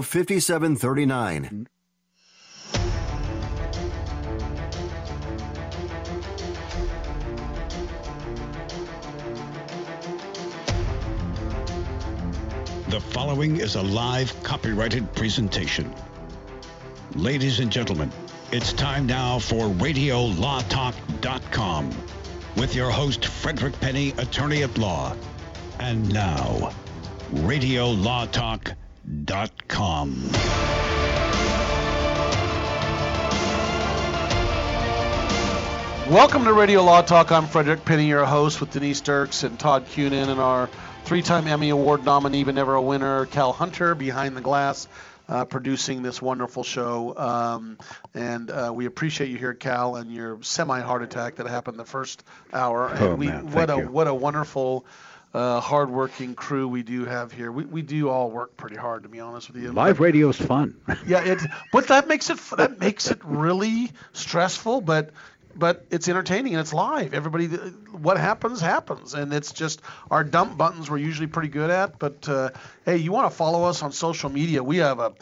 5739. 800 610 5739. That's 800 610 5739. The following is a live copyrighted presentation. Ladies and gentlemen, it's time now for RadioLawTalk.com with your host, Frederick Penney, attorney at law. And now, RadioLawTalk.com. Welcome to Radio Law Talk. I'm Frederick Penney, your host, with Denise Dirks and Todd Cunin, and our three-time Emmy Award nominee but never a winner, Cal Hunter, behind the glass, uh, producing this wonderful show. Um, and uh, we appreciate you here, Cal, and your semi-heart attack that happened the first hour. And Oh, we, man, what a you. what a wonderful. Uh, hard-working crew we do have here. We, we do all work pretty hard, to be honest with you. Live radio is fun. Yeah, it. But that makes it that makes it really stressful. But but it's entertaining and it's live. Everybody, what happens happens, and it's just our dump buttons we're usually pretty good at. But uh, hey, you want to follow us on social media? We have a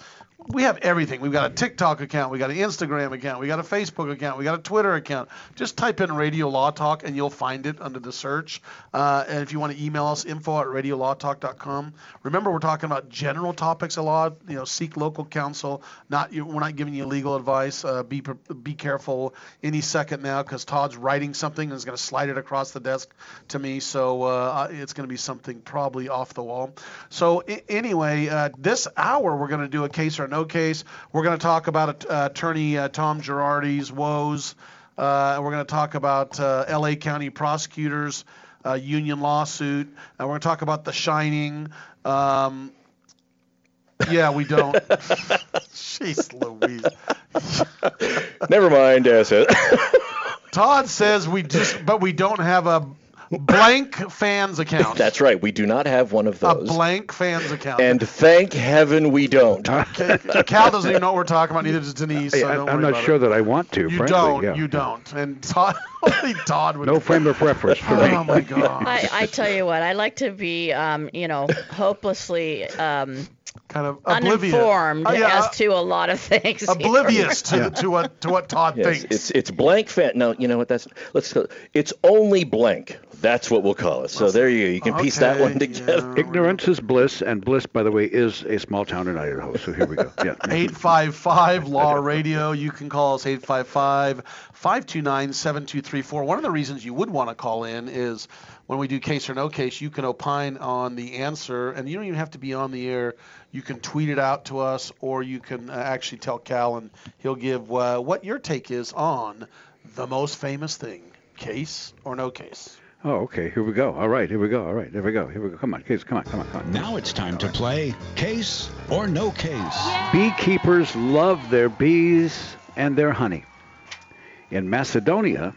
we have everything. We've got a TikTok account, we got an Instagram account, we got a Facebook account, we got a Twitter account. Just type in Radio Law Talk and you'll find it under the search. Uh, and if you want to email us, info at radiolawtalk.com. Remember, we're talking about general topics a lot. You know, seek local counsel. Not we're not giving you legal advice. Uh, be be careful any second now because Todd's writing something and is going to slide it across the desk to me. So uh, it's going to be something probably off the wall. So I- anyway, uh, this hour we're going to do a case or no case. We're going to talk about uh, attorney uh, Tom Girardi's woes. Uh, we're going to talk about uh, L.A. County prosecutors uh, union lawsuit, and we're going to talk about The Shining. Um, yeah, we don't. Jeez Louise. Never mind. Uh, so Todd says we just, but we don't have a blank fans account. that's right. We do not have one of those. a those. blank fans account. and thank heaven we don't. Cal doesn't even know what we're talking about. Neither does Denise. So I, don't I'm not about sure it. that I want to. You frankly. don't. Yeah. You don't. And Todd, only Todd would. No frame of reference for me. Oh my God. I, I tell you what, I like to be, um, you know, hopelessly um, kind of oblivious. uninformed Uh, yeah, as to a lot of things. oblivious to, to what to what Todd Yes, thinks. it's it's blank fan. No, you know what? That's let's. go- It's only blank. That's what we'll call it. So there you go. You can piece that one together. yeah. Ignorance is bliss, and bliss, by the way, is a small town in Idaho. So here we go. Yeah. 855 Law Radio. You can call us 855 529 7234. One of the reasons you would want to call in is when we do case or no case, you can opine on the answer, and you don't even have to be on the air. You can tweet it out to us, or you can uh, actually tell Cal, and he'll give uh, what your take is on the most famous thing case or no case. Oh, okay. Here we go. All right. Here we go. All right. Here we go. Here we go. Come on, kids. Come on. Come on. Come on. Now it's time to play Case or No Case. Beekeepers love their bees and their honey. In Macedonia,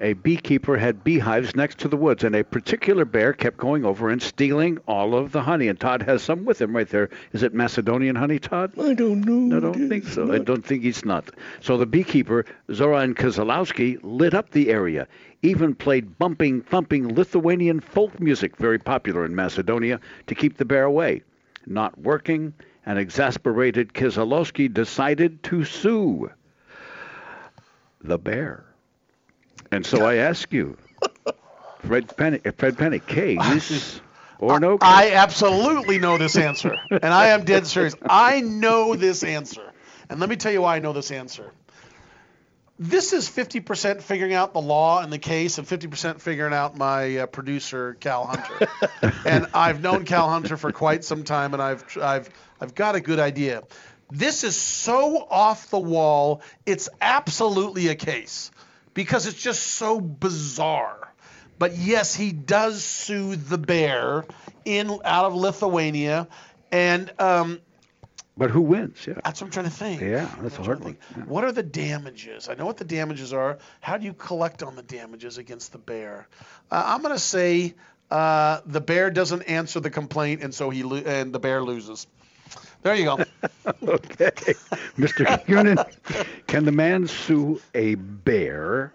a beekeeper had beehives next to the woods, and a particular bear kept going over and stealing all of the honey. And Todd has some with him right there. Is it Macedonian honey, Todd? I don't know. I don't think so. I don't think he's not. So the beekeeper, Zoran Kozalowski, lit up the area, even played bumping, thumping Lithuanian folk music, very popular in Macedonia, to keep the bear away. Not working, an exasperated Kozalowski decided to sue the bear. And so I ask you, Fred Penney, Fred Penney, case or no case? I absolutely know this answer, and I am dead serious. I know this answer. And let me tell you why I know this answer. This is 50% figuring out the law and the case, and 50% figuring out my uh, producer Cal Hunter. and I've known Cal Hunter for quite some time, and I've I've I've got a good idea. This is so off the wall. It's absolutely a case because it's just so bizarre. But yes, he does sue the bear in out of Lithuania, and um, But who wins? Yeah. that's what I'm trying to think. Yeah, that's a hard one. think. What are the damages? I know what the damages are. How do you collect on the damages against the bear? Uh, I'm going to say uh, the bear doesn't answer the complaint, and so he lo- and the bear loses. There you go. okay. Mr. Kiernan, can the man sue a bear?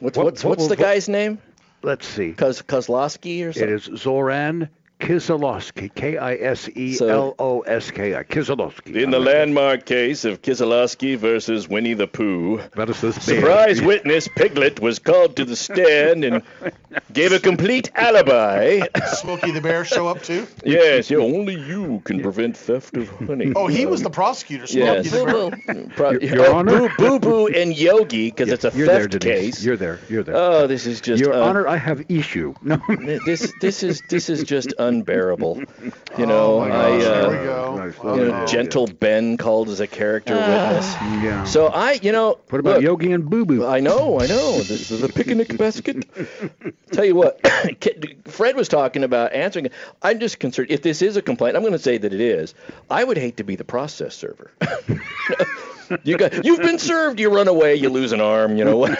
What's What- what's what what's will- the guy's name? Let's see. Kos Kozlowski or something? is Zoran Kiselowski, K I S E L O S K I, Kiselowski. In the landmark case of Kiselowski versus Winnie the Pooh, Versus bear. surprise witness Piglet was called to the stand and gave a complete alibi. Smokey the bear show up too. yes, yeah, only you can prevent theft of honey. Oh, he was the prosecutor. Smokey Yes. the bear. Boo boo. Your- Your oh, Honor? Boo Boo Boo and Yogi because it's a You're there, theft Denise. case. You're there. You're there. Oh, this is just Your un- Honor, I have issue. No. This this is this is just unbearable. You know, Oh my I uh, here we go. Nice. Oh, you no. know, gentle Ben called as a character witness. yeah. So I, you know, what about look, Yogi and Boo Boo? I know, I know. This is a picnic basket. Tell you what, Fred was talking about answering. I'm just concerned. If this is a complaint, I'm going to say that it is. I would hate to be the process server. you got, you've been served. You run away. You lose an arm. You know what?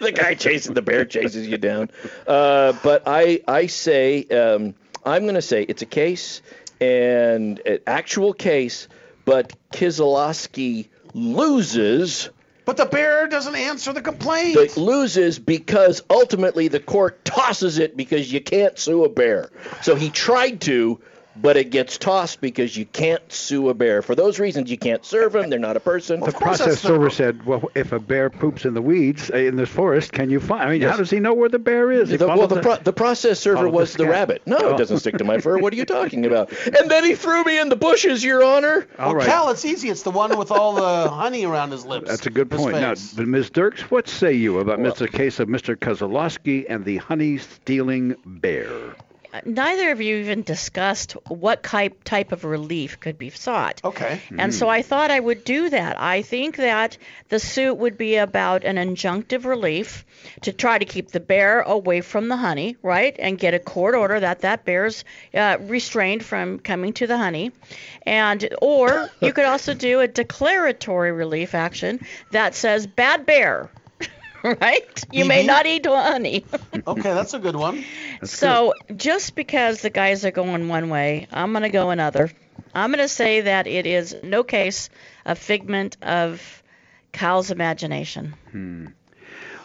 the guy chasing the bear chases you down. Uh, but I, I say, um, I'm going to say it's a case and an actual case. But Kizilowski loses But the bear doesn't answer the complaint. that loses because ultimately the court tosses it because you can't sue a bear. So he tried to, but it gets tossed because you can't sue a bear. For those reasons, you can't serve them. They're not a person. the process that's the- server said, "Well, if a bear poops in the weeds uh, in this forest, can you find? I mean, how does he know where the bear is? The, well, follows the, pro- the process server follow the was the rabbit. No, Oh. it doesn't stick to my fur. What are you talking about? And then he threw me in the bushes, Your Honor. All well, right. Cal, it's easy. It's the one with all the honey around his lips. That's a good his point. Now, face. but Ms. Dirks, what say you about Well- Mr. case of Mr. Kozlowski and the honey-stealing bear? Neither of you even discussed what type type of relief could be sought. Okay. And so I thought I would do that. I think that the suit would be about an injunctive relief to try to keep the bear away from the honey, right? And get a court order that that bear's uh, restrained from coming to the honey. And or you could also do a declaratory relief action that says bad bear. Right? You may Mhm. not eat honey. Okay, that's a good one. So just because the guys are going one way, I'm going to go another. I'm going to say that it is no case a figment of Cal's imagination. Hmm.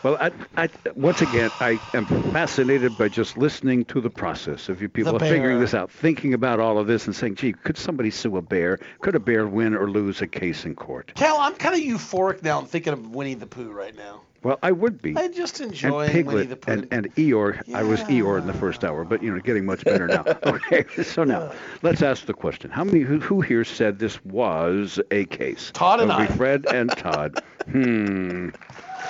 Well, I, I, once again, I am fascinated by just listening to the process of you people figuring this out, thinking about all of this, and saying, "Gee, could somebody sue a bear? Could a bear win or lose a case in court?" Cal, I'm kind of euphoric now. I'm thinking of Winnie the Pooh right now. Well, I would be. I just enjoy and Piglet the and, and Eeyore. I was Eeyore in the first hour, but you know, getting much better now. Okay, so now let's ask the question: How many who, who here said this was a case? Todd and I. Fred and Todd. hmm.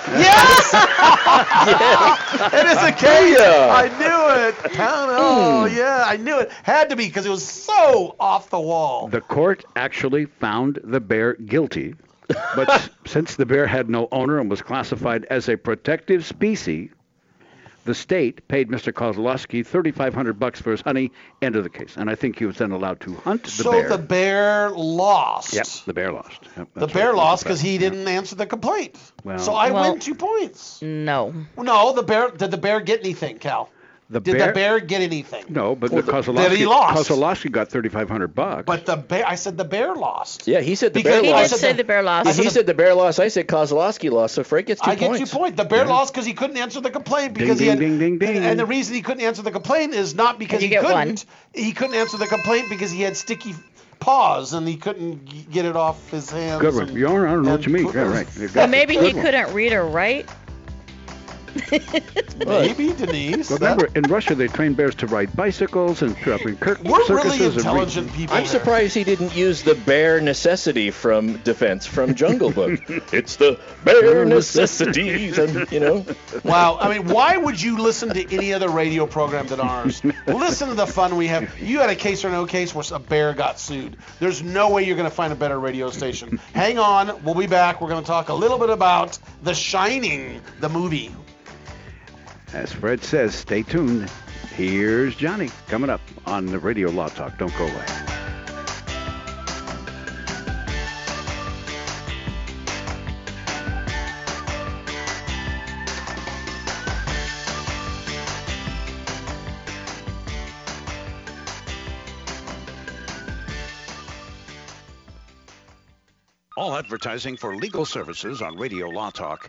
Yes! it is a case. Yeah. I knew it. Oh, yeah, I knew it. Had to be because it was so off the wall. The court actually found the bear guilty, but since the bear had no owner and was classified as a protective species, the state paid Mr. Kozlowski 3,500 bucks for his honey. End of the case. And I think he was then allowed to hunt the so bear. So the bear lost. Yep, the bear lost. Yep, The bear right. lost because he didn't answer the complaint. Well- so I Well- win two points. No. No, the bear. Did the bear get anything, Cal? The Did bear, the bear get anything? No, but Well, the the- Kozlowski, he lost. Kozlowski got 3,500 bucks. But the bear. I said the bear lost. Yeah, he said the Because bear he He did lost. said say the- the bear lost. I said He the- said the bear lost. I said Kozlowski lost. So Frank gets two I get points. two points. The bear lost because he couldn't answer the complaint Ding, because he had. ding, ding, ding. And, and the reason he couldn't answer the complaint is not because you he get couldn't. He couldn't answer the complaint because he had sticky paws and he couldn't get it off his hands. Good one. and- Your Honor, I don't know what you mean. put- Yeah, right. You got it. maybe he one. couldn't read or write. Maybe Denise. Remember, in Russia they train bears to ride bicycles and up in Kirk We're circuses really and read- intelligent people. I'm there. surprised he didn't use the bare necessity from Defense from Jungle Book. it's the bare necessities, and you know. Wow. I mean, why would you listen to any other radio program than ours? listen to the fun we have. You had a case or no case where a bear got sued. There's no way you're going to find a better radio station. Hang on. We'll be back. We're going to talk a little bit about The Shining, the movie. As Fred says, stay tuned. Here's Johnny coming up on the Radio Law Talk. Don't go away. All advertising for legal services on Radio Law Talk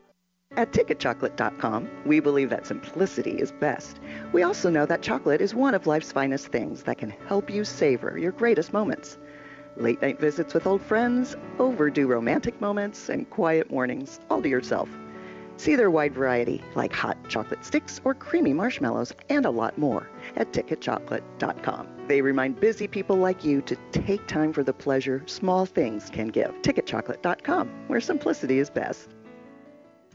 At ticketchocolate.com, we believe that simplicity is best. We also know that chocolate is one of life's finest things that can help you savor your greatest moments. Late night visits with old friends, overdue romantic moments, and quiet mornings all to yourself. See their wide variety, like hot chocolate sticks or creamy marshmallows, and a lot more at ticketchocolate.com. They remind busy people like you to take time for the pleasure small things can give. Ticketchocolate.com, where simplicity is best.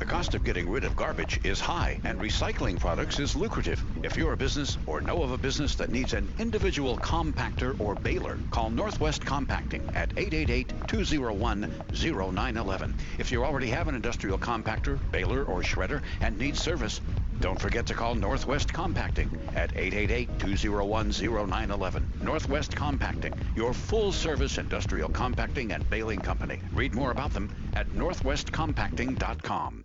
The cost of getting rid of garbage is high, and recycling products is lucrative. If you're a business or know of a business that needs an individual compactor or baler, call Northwest Compacting at 888-201-0911. If you already have an industrial compactor, baler, or shredder and need service, don't forget to call Northwest Compacting at 888-201-0911. Northwest Compacting, your full-service industrial compacting and baling company. Read more about them at northwestcompacting.com.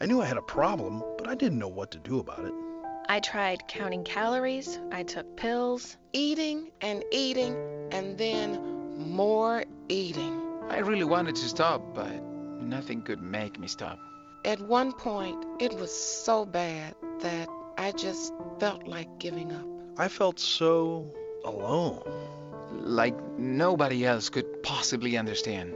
I knew I had a problem, but I didn't know what to do about it. I tried counting calories, I took pills, eating and eating, and then more eating. I really wanted to stop, but nothing could make me stop. At one point, it was so bad that I just felt like giving up. I felt so alone. Like nobody else could possibly understand.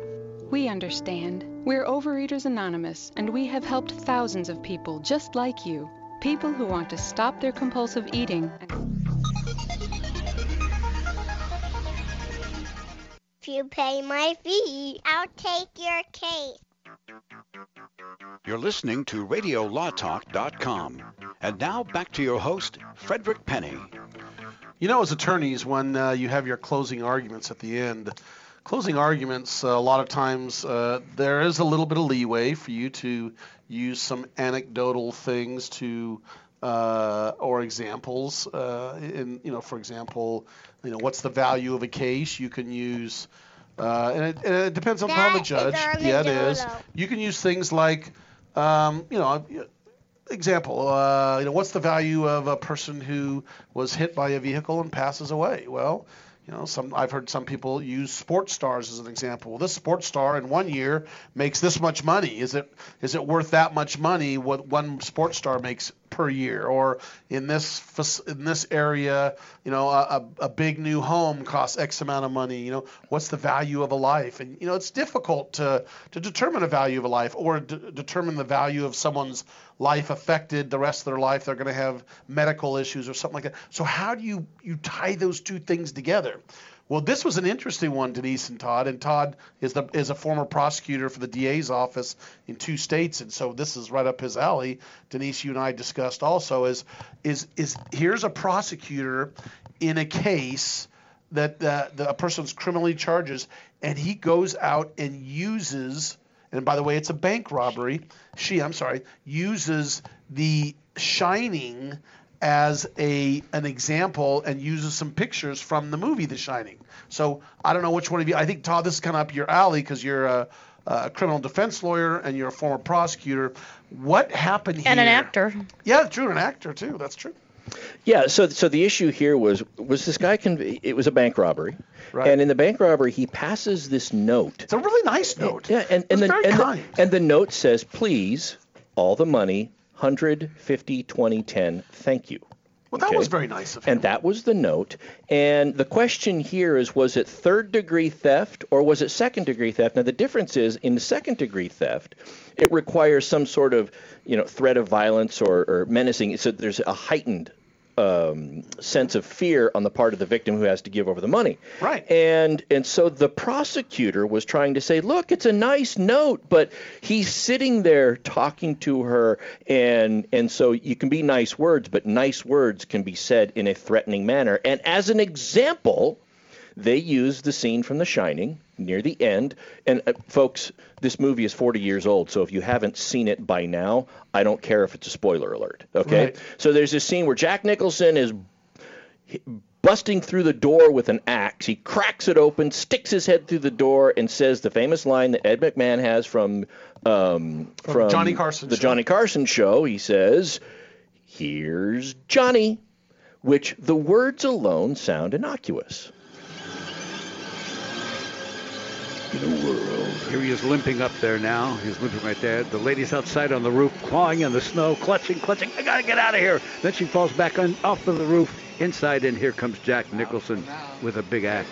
We understand. We're Overeaters Anonymous, and we have helped thousands of people just like you. People who want to stop their compulsive eating. If you pay my fee, I'll take your case. You're listening to RadioLawTalk.com. And now back to your host, Frederick Penney. You know, as attorneys, when uh, you have your closing arguments at the end, closing arguments, uh, a lot of times uh, there is a little bit of leeway for you to use some anecdotal things to uh, or examples. Uh, in you know, for example, you know, what's the value of a case? You can use, uh, and, it, and it depends upon the judge. Yeah, it is. You can use things like, um, you know. Example, uh, you know, what's the value of a person who was hit by a vehicle and passes away? Well, you know, some I've heard some people use sports stars as an example. Well, this sports star in one year makes this much money. Is it is it worth that much money what one sports star makes per year? Or in this in this area, you know, a, a big new home costs X amount of money. You know, what's the value of a life? And you know, it's difficult to to determine a value of a life or d- determine the value of someone's life affected the rest of their life. They're going to have medical issues or something like that. So how do you you tie those two things together? Well, this was an interesting one, Denise and Todd. And Todd is the is a former prosecutor for the DA's office in two states, and so this is right up his alley. Denise, you and I discussed also is is is here's a prosecutor in a case that the, the a person's criminally charges, and he goes out and uses, and by the way, it's a bank robbery. She, I'm sorry, uses the Shining as a an example and uses some pictures from the movie The Shining. So I don't know which one of you. I think Todd, this is kind of up your alley because you're a, a criminal defense lawyer and you're a former prosecutor. What happened here? And an actor. Yeah, true, an actor too. That's true. Yeah, so so the issue here was was this guy conv- it was a bank robbery. Right. And in the bank robbery he passes this note. It's a really nice note. Yeah, and, and, It's the, very and, the, and the note says, please, all the money, 100, 50, 20, 10, thank you. Well, that was very nice of him. And that was the note. And the question here is was it third degree theft or was it second degree theft? Now, the difference is in the second degree theft, it requires some sort of you know threat of violence or, or menacing. So there's a heightened um, sense of fear on the part of the victim who has to give over the money. Right. And and so the prosecutor was trying to say, look, it's a nice note, but he's sitting there talking to her, and and so you can be nice words, but nice words can be said in a threatening manner. And as an example, they used the scene from The Shining near the end. And uh, folks, this movie is 40 years old, so if you haven't seen it by now, I don't care if it's a spoiler alert. Okay. Right. So there's this scene where Jack Nicholson is busting through the door with an axe. He cracks it open, sticks his head through the door, and says the famous line that Ed McMahon has from um, From Johnny Carson the show. Johnny Carson show. He says, "Here's Johnny," which the words alone sound innocuous. Here he is limping up there now. He's limping right there. The lady's outside on the roof, clawing in the snow, clutching, clutching. I gotta get out of here. Then she falls back on off of the roof. Inside, and here comes Jack Nicholson with a big axe.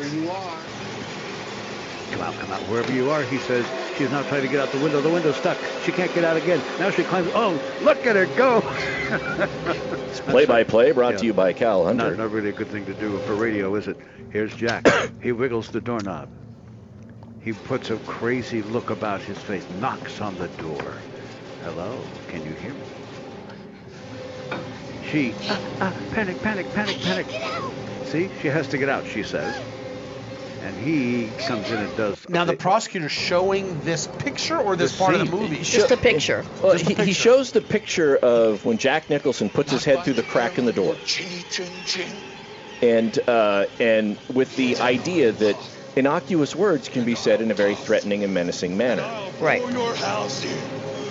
Come out, come out, wherever you are, he says. She's now trying to get out the window. The window's stuck. She can't get out again. Now she climbs. Oh, look at her go! it's Play by play brought Yeah. to you by Cal Hunter. Not, not really a good thing to do for radio, is it? Here's Jack. he wiggles the doorknob. He puts a crazy look about his face, knocks on the door. Hello, can you hear me? She, ah, ah, panic, panic, panic, panic. See, she has to get out, she says. And he comes in and does. Now the prosecutor's showing this picture or this The part of the scene. movie? Just a picture. Well, Just a he, he picture. shows the picture of when Jack Nicholson puts his head through the crack in the door, and uh, and with the idea that innocuous words can be said in a very threatening and menacing manner. Right.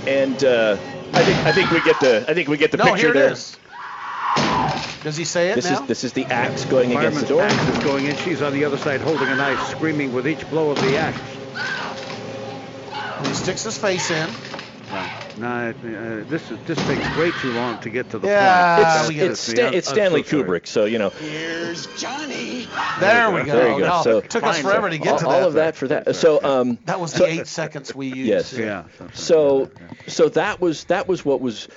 And uh, I think I think we get the I think we get the no, picture here it there. is. Does he say it This now? is this is the axe going against the Fireman's door. axe is going in. She's on the other side holding a knife, screaming with each blow of the axe. he sticks his face in. No, uh, this is, this takes way too long to get to the Yeah, point. It's, it's, it. Stan- I'm- it's Stanley so. Kubrick, so you know. Here's Johnny. There we go. There you go. No, So- it took us forever to get all, to all of that for that. So um, That was so- the eight seconds we used. Yes. Yeah. So so that was that was what was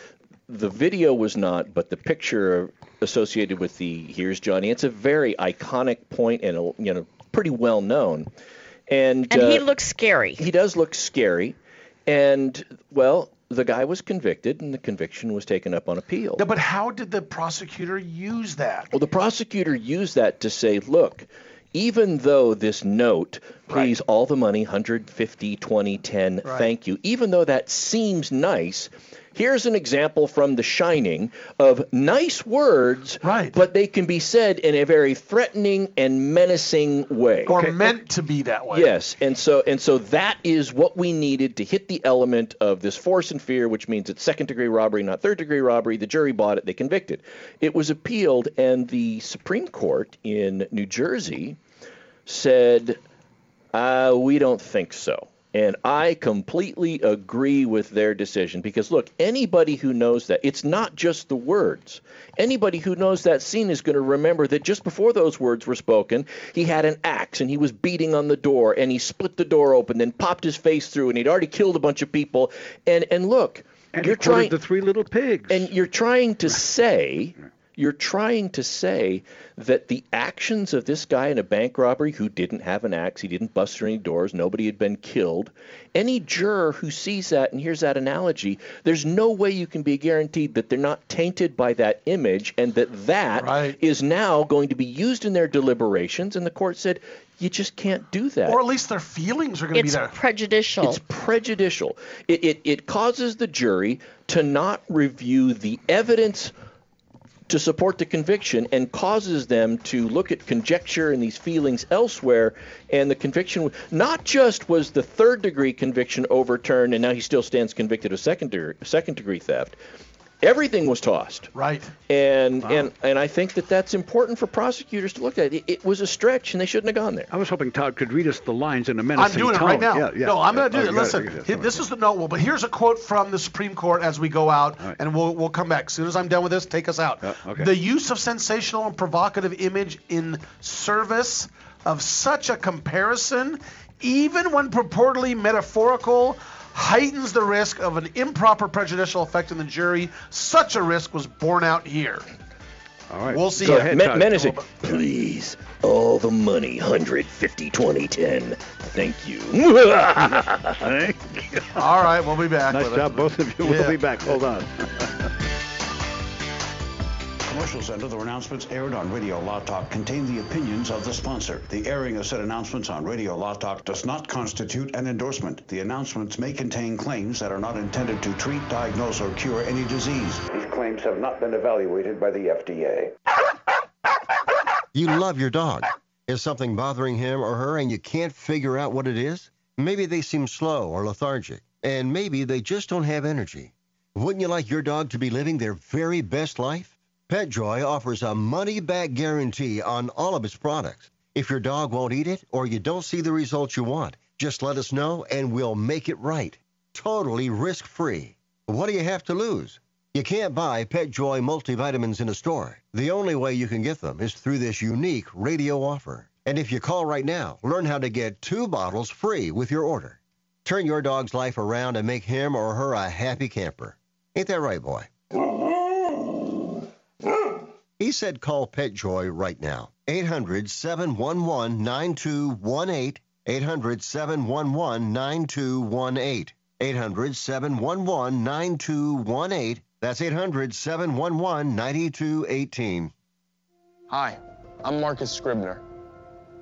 the video was not, but the picture associated with the here's Johnny. It's a very iconic point and a, you know pretty well known. And And he uh, looks scary. he does look scary. And well, the guy was convicted, and the conviction was taken up on appeal. No, but how did the prosecutor use that? Well, the prosecutor used that to say, look, even though this note, please, all the money, 150, 20, 10, Right. thank you, even though that seems nice, here's an example from The Shining of nice words, Right. but they can be said in a very threatening and menacing way. Or meant to be that way. Yes, and so and so that is what we needed to hit the element of this force and fear, which means it's second degree robbery, not third degree robbery. The jury bought it; they convicted. It was appealed, and the Supreme Court in New Jersey said, uh, "We don't think so." And I completely agree with their decision because look, anybody who knows that, it's not just the words. Anybody who knows that scene is going to remember that just before those words were spoken, he had an axe and he was beating on the door and he split the door open, then popped his face through, and he'd already killed a bunch of people. And and look, And you're trying the three little pigs. and you're trying to say you're trying to say that the actions of this guy in a bank robbery who didn't have an axe, he didn't bust through any doors, nobody had been killed. Any juror who sees that and hears that analogy, there's no way you can be guaranteed that they're not tainted by that image and that that is now going to be used in their deliberations. And the court said, you just can't do that. Or at least their feelings are going to be there. It's prejudicial. It's prejudicial. It, it, it causes the jury to not review the evidence to support the conviction and causes them to look at conjecture and these feelings elsewhere. And the conviction, not just was the third degree conviction overturned and now he still stands convicted of second second degree theft. Everything was tossed. Right. And and and I think that that's important for prosecutors to look at. It, it was a stretch, and they shouldn't have gone there. I was hoping Todd could read us the lines in a minute. I'm menacing doing it right now. Yeah, yeah. no, I'm going to Oh, do you it. Listen, you got this is the no. Well, but here's a quote from the Supreme Court as we go out, and we'll we'll come back as soon as I'm done with this. Take us out. okay. The use of sensational and provocative image in service of such a comparison, even when purportedly metaphorical. Heightens the risk of an improper prejudicial effect in the jury. Such a risk was borne out here. All right. We'll see Go ya. ahead, Men- menacing. Please, all the money, 150, 20, 10. Thank you. Thank you. All right, we'll be back. Nice job, both of you. Yeah. We'll be back. Hold on. Commercials and other announcements aired on Radio Law Talk contain the opinions of the sponsor. The airing of said announcements on Radio Law Talk does not constitute an endorsement. The announcements may contain claims that are not intended to treat, diagnose, or cure any disease. These claims have not been evaluated by the FDA. You love your dog. Is something bothering him or her and you can't figure out what it is? Maybe they seem slow or lethargic, and maybe they just don't have energy. Wouldn't you like your dog to be living their very best life? PetJoy offers a money back guarantee on all of its products. If your dog won't eat it or you don't see the results you want, just let us know and we'll make it right. Totally risk free. What do you have to lose? You can't buy PetJoy multivitamins in a store. The only way you can get them is through this unique radio offer. And if you call right now, learn how to get two bottles free with your order. Turn your dog's life around and make him or her a happy camper. Ain't that right, boy? Mm-hmm. He said call PetJoy right now. 800 711 9218. 800 711 9218. 800 711 9218. That's 800 711 9218. Hi, I'm Marcus Scribner.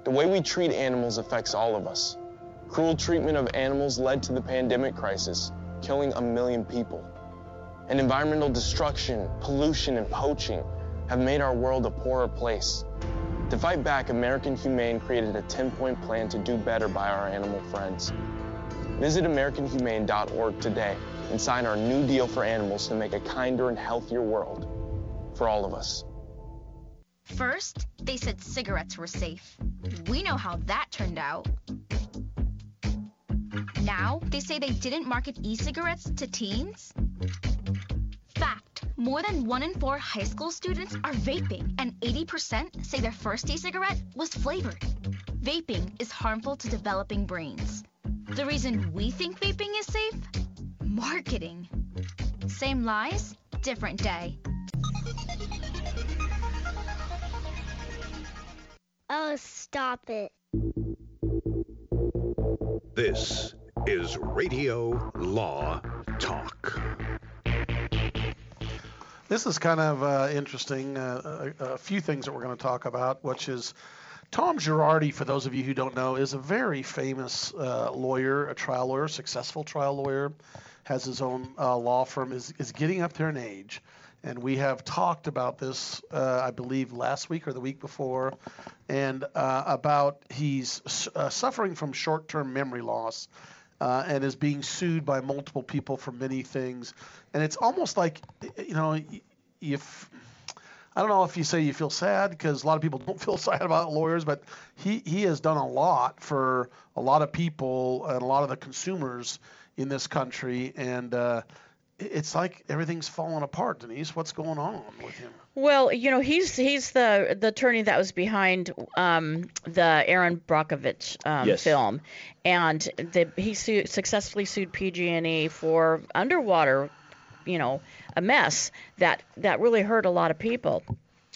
The way we treat animals affects all of us. Cruel treatment of animals led to the pandemic crisis, killing a million people. And environmental destruction, pollution, and poaching have made our world a poorer place. To fight back, American Humane created a 10 point plan to do better by our animal friends. Visit AmericanHumane.org today and sign our new deal for animals to make a kinder and healthier world for all of us. First, they said cigarettes were safe. We know how that turned out. Now they say they didn't market e cigarettes to teens? Fact more than one in four high school students are vaping, and 80% say their first e cigarette was flavored. Vaping is harmful to developing brains. The reason we think vaping is safe? Marketing. Same lies, different day. Oh, stop it. This is Radio Law Talk. This is kind of uh, interesting. Uh, a, a few things that we're going to talk about, which is Tom Girardi, for those of you who don't know, is a very famous uh, lawyer, a trial lawyer, successful trial lawyer, has his own uh, law firm, is, is getting up there in age. And we have talked about this, uh, I believe, last week or the week before, and uh, about he's suffering from short term memory loss. Uh, and is being sued by multiple people for many things, and it's almost like, you know, if I don't know if you say you feel sad because a lot of people don't feel sad about lawyers, but he, he has done a lot for a lot of people and a lot of the consumers in this country. And uh, it's like everything's falling apart, Denise. What's going on with him? Well, you know, he's he's the the attorney that was behind um, the Erin Brockovich um, Yes. film, and the, he su- successfully sued PG&E for underwater, you know, a mess that that really hurt a lot of people.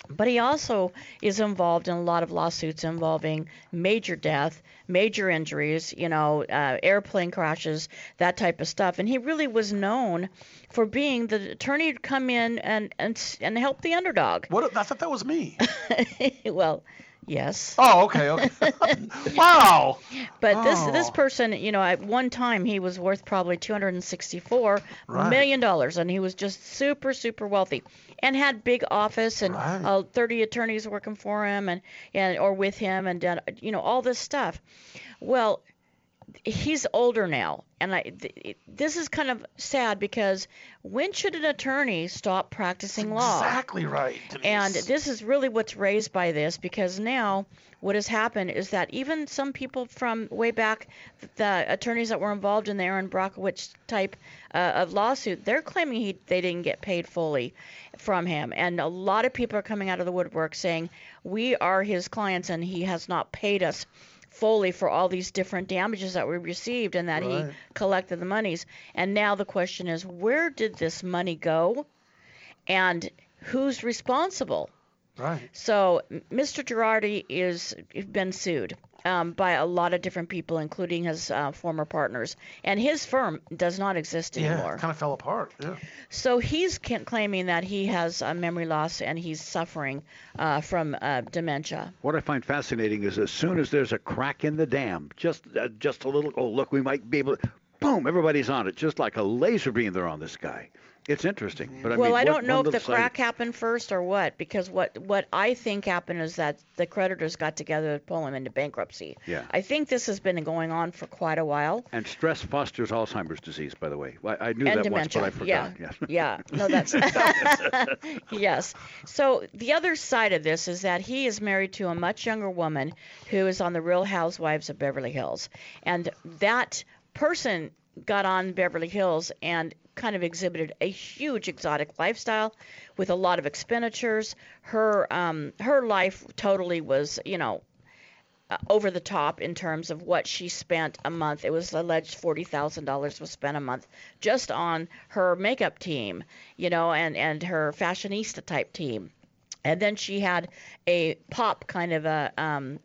But he also is involved in a lot of lawsuits involving major death, major injuries, you know, uh, airplane crashes, that type of stuff. And he really was known for being the attorney to come in and and and help the underdog. What? I thought that was me. well, yes. Oh, okay, okay. wow. But this this Oh. person, you know, at one time he was worth probably 264 Right. million dollars, and he was just super super wealthy, and had big office and uh, 30 attorneys working for him and and or with him, and done, you know all this stuff. Well, he's older now, and I th- this is kind of sad because when should an attorney stop practicing law? Exactly right. And this is really what's raised by this because now what has happened is that even some people from way back, the attorneys that were involved in the Erin Brockovich type uh, of lawsuit, they're claiming he, they didn't get paid fully from him. And a lot of people are coming out of the woodwork saying, we are his clients and he has not paid us fully for all these different damages that we received and that he collected the monies. And now the question is, where did this money go? And who's responsible? Right. So Mr. Girardi is been sued um, by a lot of different people, including his uh, former partners, and his firm does not exist anymore. it kind of fell apart. Yeah. So he's ca- claiming that he has uh, memory loss and he's suffering uh, from uh, dementia. What I find fascinating is as soon as there's a crack in the dam, just uh, just a little, oh look, we might be able to, boom, everybody's on it, just like a laser beam. They're on this guy. It's interesting, but I well, mean, I don't know if the side- crack happened first or what, because what what I think happened is that the creditors got together to pull him into bankruptcy. Yeah. I think this has been going on for quite a while. And stress fosters Alzheimer's disease, by the way. I, I knew and that dementia. once, but I forgot. Yeah, Yes. yeah. No, that's yes. So the other side of this is that he is married to a much younger woman who is on the Real Housewives of Beverly Hills, and that person got on Beverly Hills and kind of exhibited a huge exotic lifestyle with a lot of expenditures. Her um, her life totally was, you know, uh, over the top in terms of what she spent a month. It was alleged forty thousand dollars was spent a month just on her makeup team, you know, and and her fashionista type team, and then she had a pop kind of a um,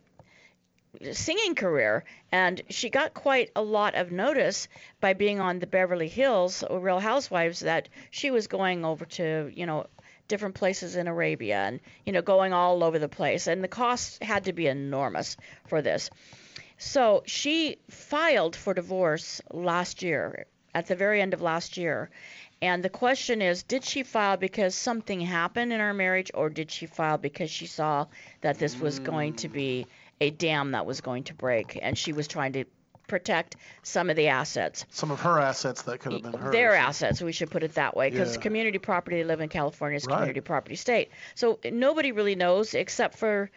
singing career, and she got quite a lot of notice by being on the Beverly Hills uh, Real Housewives that she was going over to, you know, different places in Arabia and, you know, going all over the place. And the costs had to be enormous for this. So she filed for divorce last year, at the very end of last year. And the question is, did she file because something happened in her marriage, or did she file because she saw that this was going to be a dam that was going to break, and she was trying to protect some of the assets. Some of her assets that could have been hers. Their assets, we should put it that way, because Yeah. community property, they live in California, is Right. community property state. So nobody really knows except for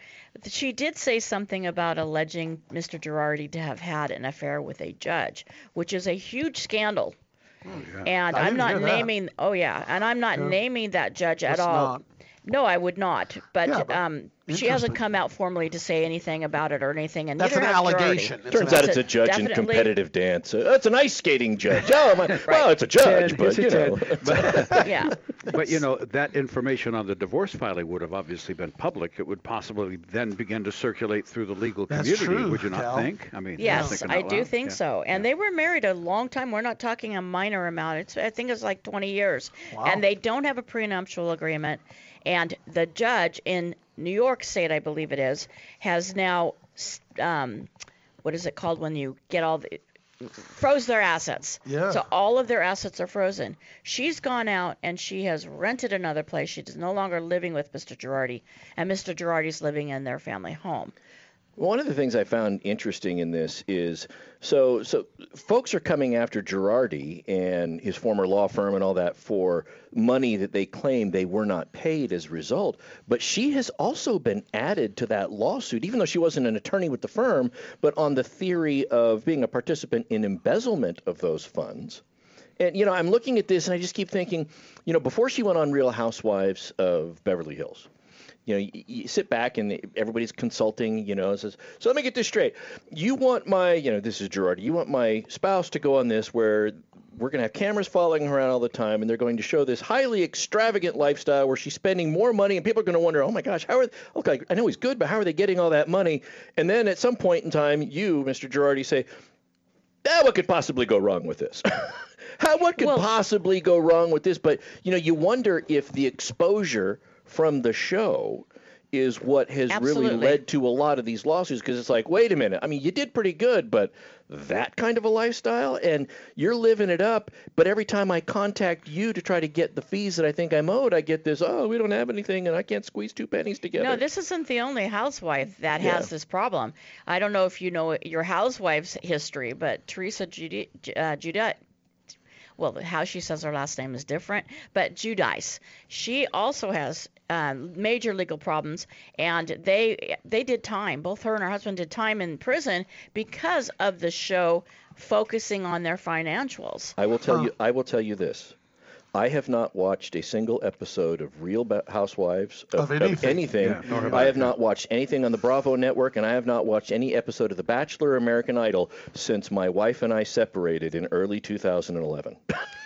she did say something about alleging Mr. Girardi to have had an affair with a judge, which is a huge scandal. Oh, yeah. And I I'm didn't not that. naming. Oh yeah, and I'm not Yeah. naming that judge at all. not. No, I would not. But, Yeah, but um, she hasn't come out formally to say anything about it or anything. And That's an allegation. It's Turns an out it's a judge in competitive dance. Uh, it's an ice skating judge. Oh, my, well, it's a judge, Ted, but you know. Ted. yeah. But you know that information on the divorce filing would have obviously been public. It would possibly then begin to circulate through the legal That's community. true, would you not Cal. think? I mean, Yes, I do loud. think Yeah. so. And they were married a long time. We're not talking a minor amount. It's I think it's like 20 years. Wow. And they don't have a prenuptial agreement. And the judge in New York State, I believe it is, has now um, what is it called when you get all the froze their assets. Yeah. So all of their assets are frozen. She's gone out and she has rented another place. She's no longer living with Mr. Girardi, and Mr. Girardi's living in their family home. One of the things I found interesting in this is so so folks are coming after Girardi and his former law firm and all that for money that they claim they were not paid as a result. But she has also been added to that lawsuit, even though she wasn't an attorney with the firm, but on the theory of being a participant in embezzlement of those funds. And you know, I'm looking at this and I just keep thinking, you know, before she went on Real Housewives of Beverly Hills, you know, you, you sit back and everybody's consulting, you know, and says, so let me get this straight. You want my, you know, this is Girardi, you want my spouse to go on this where we're going to have cameras following her around all the time and they're going to show this highly extravagant lifestyle where she's spending more money and people are going to wonder, oh my gosh, how are, okay, I know he's good, but how are they getting all that money? And then at some point in time, you, Mr. Girardi, say, ah, what could possibly go wrong with this? How, what could possibly go wrong with this? But you know, you wonder if the exposure from the show is what has really led to a lot of these lawsuits because it's like, wait a minute, I mean, you did pretty good, but that kind of a lifestyle and you're living it up, but every time I contact you to try to get the fees that I think I'm owed, I get this, oh, we don't have anything and I can't squeeze two pennies together. No, this isn't the only housewife that Yeah. has this problem. I don't know if you know your housewife's history, but Teresa uh, Giudice, well, how she says her last name is different, but Giudice, she also has um, major legal problems, and they they did time. Both her and her husband did time in prison because of the show focusing on their financials. I will tell you. I will tell you this. I have not watched a single episode of Real Housewives of, Of anything. anything. Yeah, have I I. have not watched anything on the Bravo network, and I have not watched any episode of The Bachelor or American Idol since my wife and I separated in early 2011.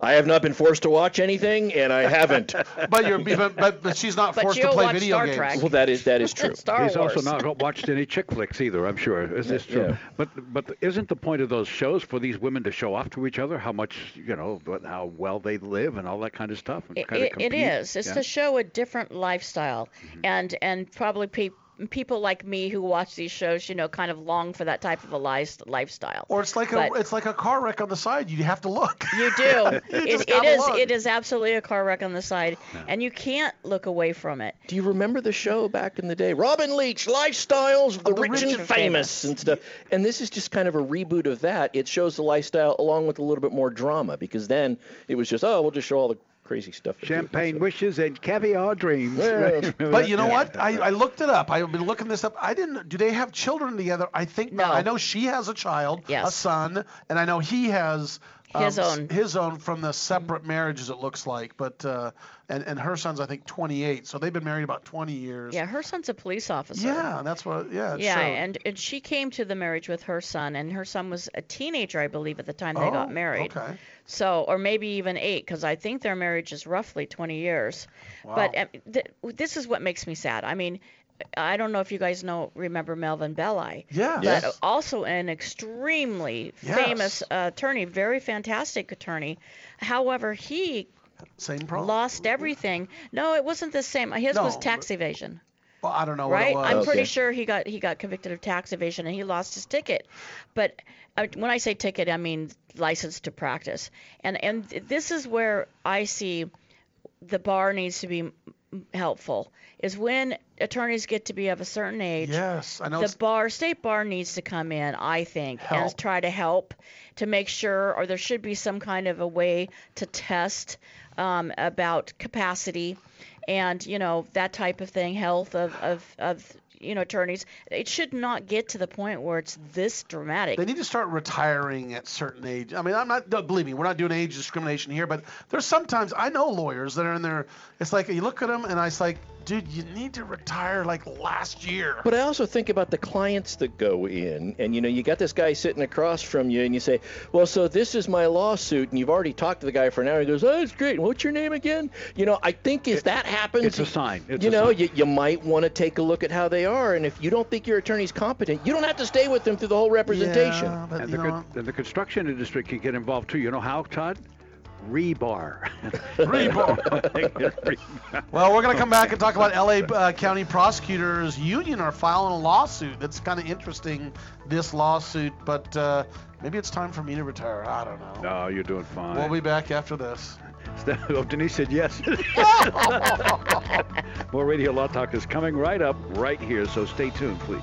I have not been forced to watch anything, and I haven't. But you're but, but, but she's not But forced to play video Star games. Trek. well, that is that is true. Star He's Wars. also not watched any chick flicks either, I'm sure. Is this true? Yeah. But but isn't the point of those shows for these women to show off to each other how much you know what- how well they live and all that kind of stuff? And It, kind of it, it compete? is. It's Yeah. to show a different lifestyle, mm-hmm. and and probably pe- people like me who watch these shows, you know, kind of long for that type of a life, lifestyle. Or it's like But- a it's like a car wreck on the side. You have to look. You do. You it, just it gotta is. look. It is absolutely a car wreck on the side, and you can't look away from it. Do you remember the show back in the day? Robin Leach, Lifestyles of the, Of the rich, rich and and famous, famous. and stuff. And this is just kind of a reboot of that. It shows the lifestyle along with a little bit more drama because then it was just, oh, we'll just show all the crazy stuff. Champagne do. wishes and caviar dreams. Yeah. Remember But you know Yeah. what? I, I looked it up. I've been looking this up. I didn't. Do they have children together? I think not. No. I know she has a child, a son, and I know he has um, His own. his own from the separate marriages. It looks like, but uh, and and her son's I think 28. So they've been married about 20 years. Yeah, her son's a police officer. Yeah, that's what. Yeah. Yeah, showed. and, and she came to the marriage with her son, and her son was a teenager, I believe, at the time they Oh, got married. Okay. So, or maybe even eight, because I think their marriage is roughly 20 years. But Wow. um, th- this is what makes me sad. I mean, I don't know if you guys know, remember Melvin Belli. Yeah. But Yes. also an extremely Yes. famous uh, attorney, very fantastic attorney. However, he Same problem. lost everything. No, it wasn't the same. His was No, tax evasion Well, I don't know right? what it I'm was. pretty sure he got he got convicted of tax evasion and he lost his ticket. But uh, when I say ticket, I mean license to practice. And and this is where I see the bar needs to be helpful is when attorneys get to be of a certain age. Yes, I know. The it's- bar, state bar needs to come in, I think, and Help. try to help to make sure, or there should be some kind of a way to test um, about capacity and you know that type of thing, health of of of you know attorneys. It should not get to the point where it's this dramatic. They need to start retiring at certain age. I mean, I'm not. Believe me, we're not doing age discrimination here, but there's sometimes I know lawyers that are in there. It's like you look at them, and I it's like, dude, you need to retire like last year. But I also think about the clients that go in, and you know, you got this guy sitting across from you, and you say, "Well, so this is my lawsuit," and you've already talked to the guy for an hour. He goes, "Oh, it's great. What's your name again?" You know, I think if that happens, it's a sign. It's you a know, sign. you, you might want to take a look at how they are, and if you don't think your attorney's competent, you don't have to stay with them through the whole representation. but and you the, know and the construction industry can get involved too. You know how, Todd? Rebar. Rebar. Well, we're going to come back and talk about LA uh, County Prosecutors Union are filing a lawsuit. That's kind of interesting, this lawsuit, but uh, maybe it's time for me to retire. I don't know. no, you're doing fine. We'll be back after this. oh, Denise said yes. More Radio Law Talk is coming right up right here, so stay tuned, please.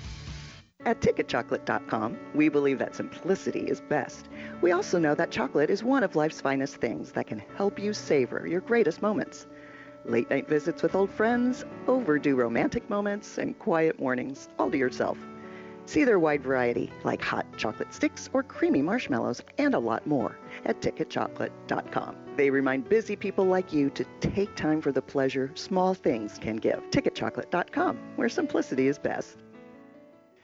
At ticketchocolate.com, we believe that simplicity is best. We also know that chocolate is one of life's finest things that can help you savor your greatest moments. Late night visits with old friends, overdue romantic moments, and quiet mornings all to yourself. See their wide variety, like hot chocolate sticks or creamy marshmallows, and a lot more at ticketchocolate.com. They remind busy people like you to take time for the pleasure small things can give. Ticketchocolate.com, where simplicity is best.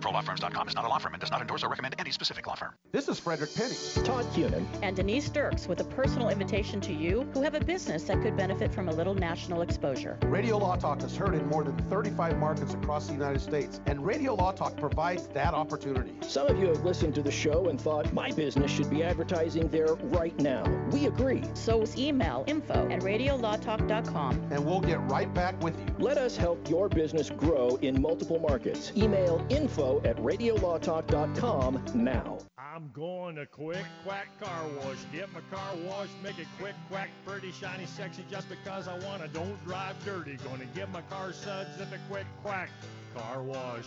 ProLawFirms.com is not a law firm and does not endorse or recommend any specific law firm. This is Frederick Penney. Todd Cunin. And Denise Dirks with a personal invitation to you who have a business that could benefit from a little national exposure. Radio Law Talk is heard in more than 35 markets across the United States, and Radio Law Talk provides that opportunity. Some of you have listened to the show and thought my business should be advertising there right now. We agree. So email info at radiolawtalk.com. And we'll get right back with you. Let us help your business grow in multiple markets. Email info at radiolawtalk.com now. I'm going to Quick Quack Car Wash. Get my car washed, make it quick, quack, pretty, shiny, sexy just because I want to. Don't drive dirty. Going to get my car suds at the Quick Quack Car Wash.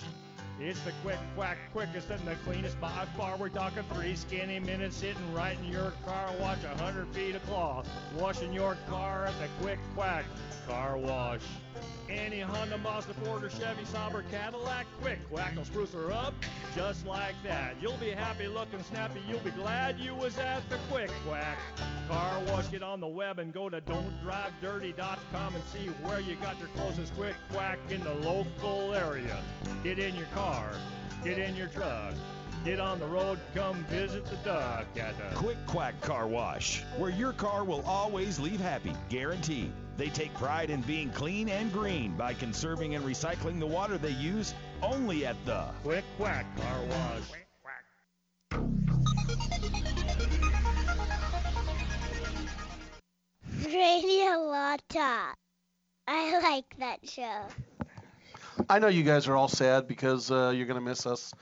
It's the quick quack, quickest and the cleanest by far. We're talking three skinny minutes sitting right in your car. Watch 100 feet of cloth, washing your car at the Quick Quack Car Wash. Any Honda, Mazda, Ford, or Chevy, Sauber, Cadillac, Quick Quack will spruce her up just like that. You'll be happy looking snappy. You'll be glad you was at the Quick Quack Car Wash. Get on the web and go to don'tdrivedirty.com and see where you got your closest Quick Quack in the local area. Get in your car, get in your truck. Get on the road, come visit the duck at the Quick Quack Car Wash, where your car will always leave happy, guaranteed. They take pride in being clean and green by conserving and recycling the water they use only at the Quick Quack Car Wash. Radio Law Talk. I like that show. I know you guys are all sad because uh, you're going to miss us.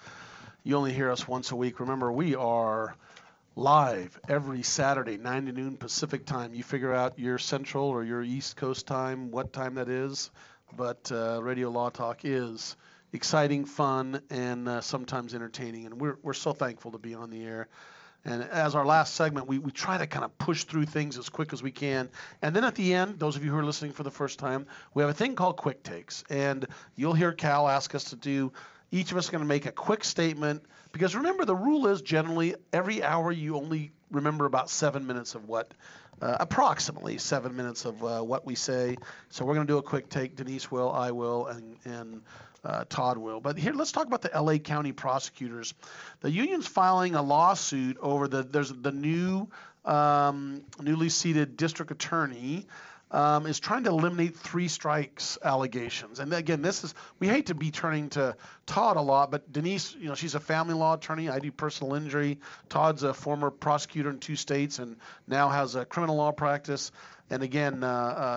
You only hear us once a week. Remember, we are live every Saturday, 9 to noon Pacific time. You figure out your Central or your East Coast time, what time that is. But uh, Radio Law Talk is exciting, fun, and uh, sometimes entertaining. And we're, we're so thankful to be on the air. And as our last segment, we, we try to kind of push through things as quick as we can. And then at the end, those of you who are listening for the first time, we have a thing called Quick Takes. And you'll hear Cal ask us to do, each of us are going to make a quick statement. Because remember, the rule is generally every hour you only remember about seven minutes of what, uh, approximately seven minutes of uh, what we say. So we're going to do a quick take. Denise will, I will, and, and uh, Todd will. But here, let's talk about the LA County prosecutors. The union's filing a lawsuit over the there's the new um, newly seated district attorney. Um, is trying to eliminate three strikes allegations. And again, this is we hate to be turning to Todd a lot, but Denise, you know, she's a family law attorney. I do personal injury. Todd's a former prosecutor in two states and now has a criminal law practice. And again, uh,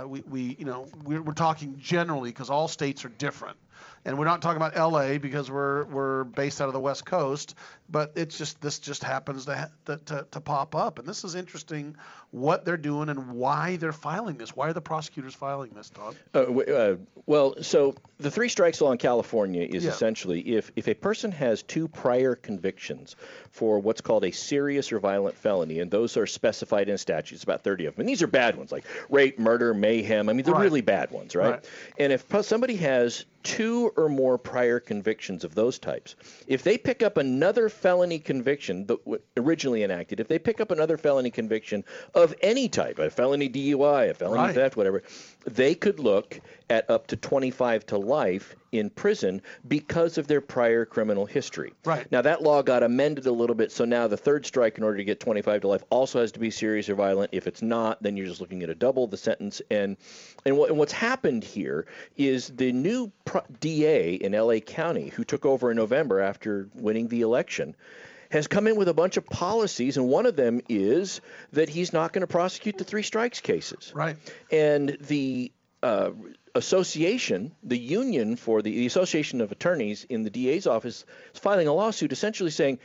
uh, we, we, you know, we're, we're talking generally because all states are different and we're not talking about LA because we're we're based out of the West Coast, but it's just this just happens to, ha- to to pop up, and this is interesting what they're doing and why they're filing this. Why are the prosecutors filing this, Todd? Uh, uh, well, so the three strikes law in California is Yeah. essentially if, if a person has two prior convictions for what's called a serious or violent felony, and those are specified in statutes, about 30 of them. And these are bad ones like rape, murder, mayhem. I mean, they're Right. really bad ones, right? Right. And if somebody has two or more prior convictions of those types, if they pick up another felony conviction that w- originally enacted, if they pick up another felony conviction of any type, a felony DUI, a felony Right. theft, whatever, they could look at up to 25 to life in prison because of their prior criminal history. Right. Now that law got amended a little bit, so now the third strike in order to get 25 to life also has to be serious or violent. If it's not, then you're just looking at a double the sentence. And and, what, and what's happened here is the new pro- DA in LA County, who took over in November after winning the election, has come in with a bunch of policies, and one of them is that he's not going to prosecute the three strikes cases. Right. And the uh, association, the union for the, the Association of Attorneys in the DA's office, is filing a lawsuit essentially saying,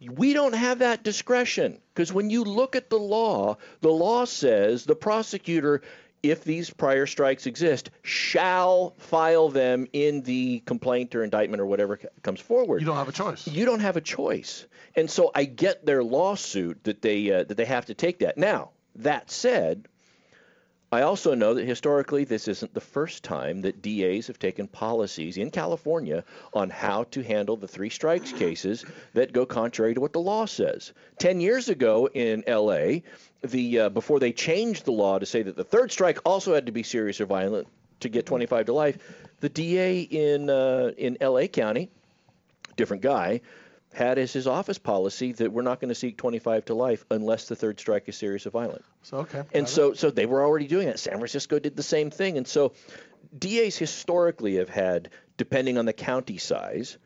we don't have that discretion because when you look at the law, the law says the prosecutor, if these prior strikes exist, shall file them in the complaint or indictment or whatever c- comes forward. You don't have a choice. You don't have a choice, and so I get their lawsuit that they uh, that they have to take that. Now that said, I also know that historically this isn't the first time that DAs have taken policies in California on how to handle the three strikes cases that go contrary to what the law says. Ten years ago in LA, the uh, before they changed the law to say that the third strike also had to be serious or violent to get 25 to life, the DA in uh, in LA County, different guy, had as his office policy that we're not going to seek 25 to life unless the third strike is serious or violent. So okay. And got it. so, so they were already doing that. San Francisco did the same thing. And so, DAs historically have had, depending on the county size,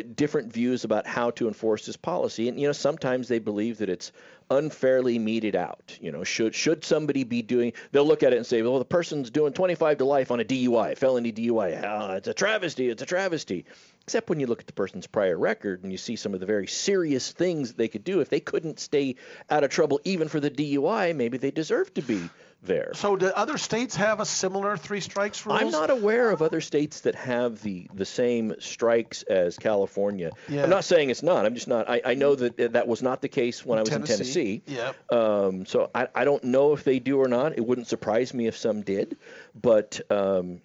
different views about how to enforce this policy. And you know, sometimes they believe that it's unfairly meted out. You know, should should somebody be doing? They'll look at it and say, well, the person's doing 25 to life on a DUI, felony DUI. Ah, it's a travesty. It's a travesty. Except when you look at the person's prior record and you see some of the very serious things they could do. If they couldn't stay out of trouble even for the DUI, maybe they deserve to be there. So do other states have a similar three strikes rule? I'm not aware of other states that have the, the same strikes as California. Yeah. I'm not saying it's not. I'm just not. I, I know that that was not the case when I was Tennessee. in Tennessee. Yep. Um, so I, I don't know if they do or not. It wouldn't surprise me if some did. But, um,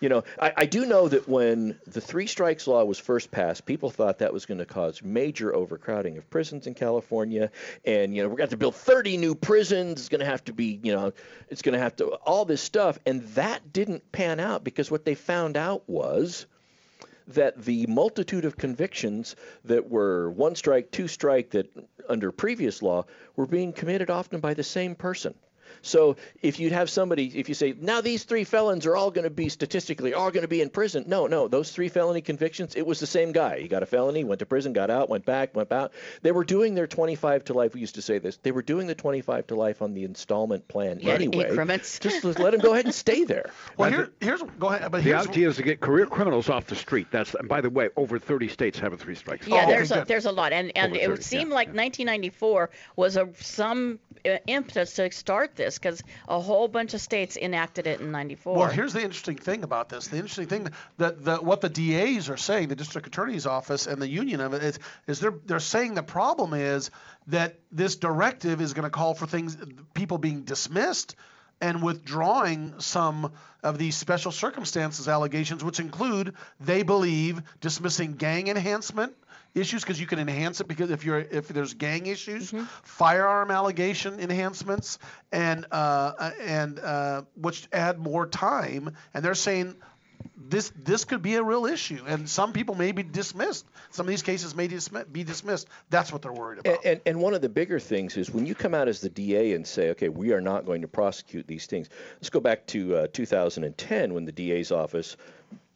you know, I, I do know that when the three strikes law was first passed, people thought that was going to cause major overcrowding of prisons in California. And, you know, we're going to have to build 30 new prisons. It's going to have to be, you know, it's going to have to, all this stuff. And that didn't pan out because what they found out was that the multitude of convictions that were one strike, two strike, that under previous law were being committed often by the same person. So if you'd have somebody, if you say, now these three felons are all going to be statistically all going to be in prison. No, no, those three felony convictions, it was the same guy. He got a felony, went to prison, got out, went back, went out. They were doing their 25 to life. We used to say this. They were doing the 25 to life on the installment plan Yeah, anyway. increments. Just let them go ahead and stay there. Well, And here, here's go ahead. But the idea is to get career criminals off the street. That's and by the way, over 30 states have a three strikes. Yeah, Oh, there's okay, a there's a lot, and and Over it 30, would seem like 1994 was a some uh, impetus to start this because a whole bunch of states enacted it in '94. Well, here's the interesting thing about this. The interesting thing that the, what the DAs are saying, the district attorney's office and the union of it, is, is they're they're saying the problem is that this directive is going to call for things, people being dismissed and withdrawing some of these special circumstances allegations, which include they believe dismissing gang enhancement issues because you can enhance it because if you're if there's gang issues, firearm allegation enhancements, and uh, and uh, which add more time, and they're saying this this could be a real issue, and some people may be dismissed. Some of these cases may dismi- be dismissed. That's what they're worried about. And, and, and one of the bigger things is when you come out as the DA and say, okay, we are not going to prosecute these things. Let's go back to uh, 2010 when the DA's office,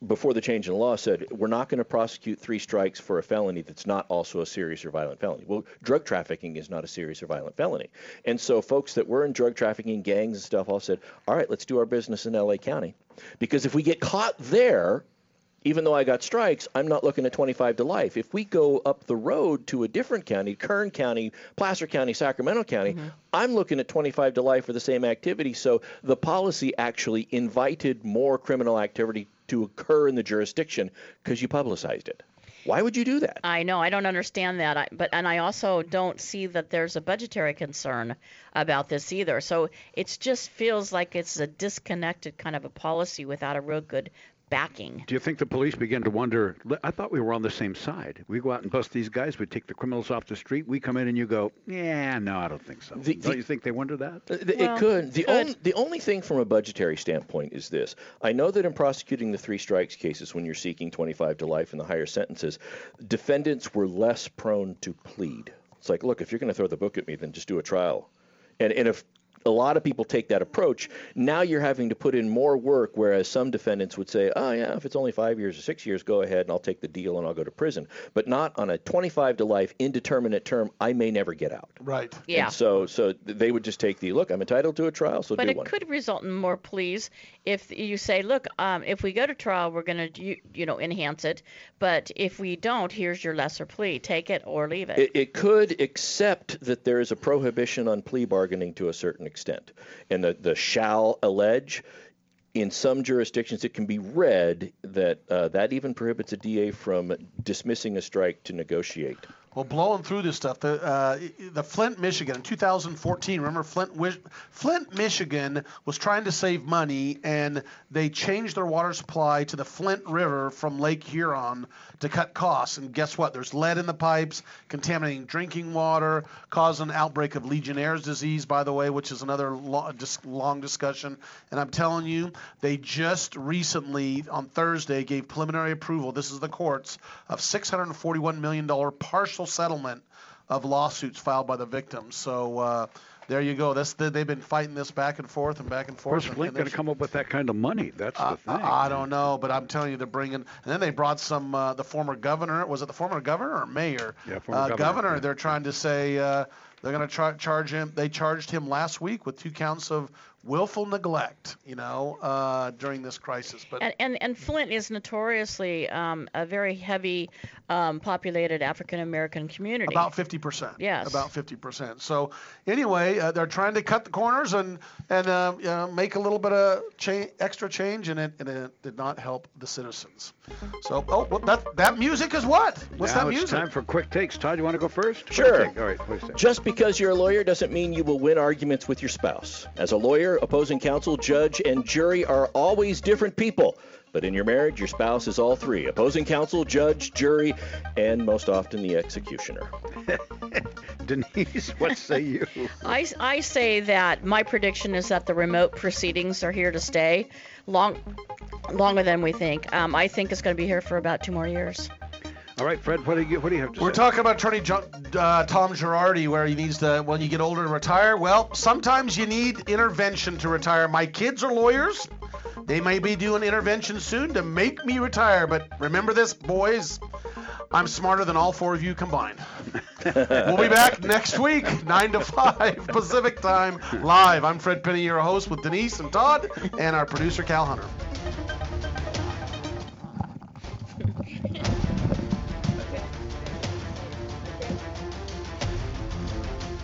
before the change in law, said we're not going to prosecute three strikes for a felony that's not also a serious or violent felony. Well, drug trafficking is not a serious or violent felony. And so folks that were in drug trafficking gangs and stuff all said, all right, let's do our business in LA County. Because if we get caught there, even though I got strikes, I'm not looking at 25 to life. If we go up the road to a different county, Kern County, Placer County, Sacramento County, mm-hmm. I'm looking at 25 to life for the same activity. So the policy actually invited more criminal activity to occur in the jurisdiction because you publicized it. Why would you do that? I know I don't understand that, I, but and I also don't see that there's a budgetary concern about this either. So it just feels like it's a disconnected kind of a policy without a real good backing. Do you think the police begin to wonder? I thought we were on the same side. We go out and bust these guys. We take the criminals off the street. We come in and you go, yeah, no, I don't think so. The- don't the- you think they wonder that? Uh, th- it could. The, on, the only thing from a budgetary standpoint is this. I know that in prosecuting the three strikes cases, when you're seeking 25 to life and the higher sentences, defendants were less prone to plead. It's like, look, if you're going to throw the book at me, then just do a trial. And, and if a lot of people take that approach, now you're having to put in more work, whereas some defendants would say, oh, yeah, if it's only five years or six years, go ahead and I'll take the deal and I'll go to prison. But not on a 25 to life indeterminate term, I may never get out. Right. Yeah. And so, so they would just take the look. I'm entitled to a trial, so but do it one. could result in more pleas if you say, look, um, if we go to trial, we're going to, you, you know, enhance it. But if we don't, here's your lesser plea. Take it or leave it. It, it could, except that there is a prohibition on plea bargaining to a certain extent, and the the shall allege. In some jurisdictions, it can be read that uh, that even prohibits a DA from dismissing a strike to negotiate. Well, blowing through this stuff, the uh, the Flint, Michigan, in 2014. Remember, Flint, Flint, Michigan was trying to save money, and they changed their water supply to the Flint River from Lake Huron to cut costs. And guess what? There's lead in the pipes, contaminating drinking water, causing an outbreak of Legionnaire's disease, by the way, which is another lo- long discussion. And I'm telling you, they just recently on Thursday gave preliminary approval. This is the courts of 641 million dollar partial settlement of lawsuits filed by the victims. So uh, there you go. That's the, they've been fighting this back and forth and back and forth. Where's Flint going to come up with that kind of money? That's the thing. I don't know, but I'm telling you, they're bringing. And then they brought some. Uh, the former governor was it the former governor or mayor? Yeah, former uh, governor, yeah. They're trying to say uh, they're going to try, charge him. They charged him last week with two counts of willful neglect, you know, uh, during this crisis. But And, and and Flint is notoriously um, a very heavy um, populated African American community. About 50%. Yes. About 50%. So anyway, uh, they're trying to cut the corners and and uh, you know, make a little bit of cha- extra change, and it, and it did not help the citizens. So oh, well, that that music is what? What's now that it's time for quick takes. Todd, you want to go first? Sure. All right, please. Just because you're a lawyer doesn't mean you will win arguments with your spouse. As a lawyer, opposing counsel, judge, and jury are always different people. But in your marriage, your spouse is all three opposing counsel, judge, jury, and most often the executioner. Denise, what say you? I, I say that my prediction is that the remote proceedings are here to stay long longer than we think. Um, I think it's going to be here for about two more years. All right, Fred, what do you what do you have to We're say? talking about Attorney jo- uh, Tom Girardi, where he needs to, when you get older, to retire. Well, sometimes you need intervention to retire. My kids are lawyers. They may be doing intervention soon to make me retire. But remember this, boys. I'm smarter than all four of you combined. we'll be back next week, 9 to 5 Pacific time, live. I'm Fred Penney, your host, with Denise and Todd, and our producer, Cal Hunter.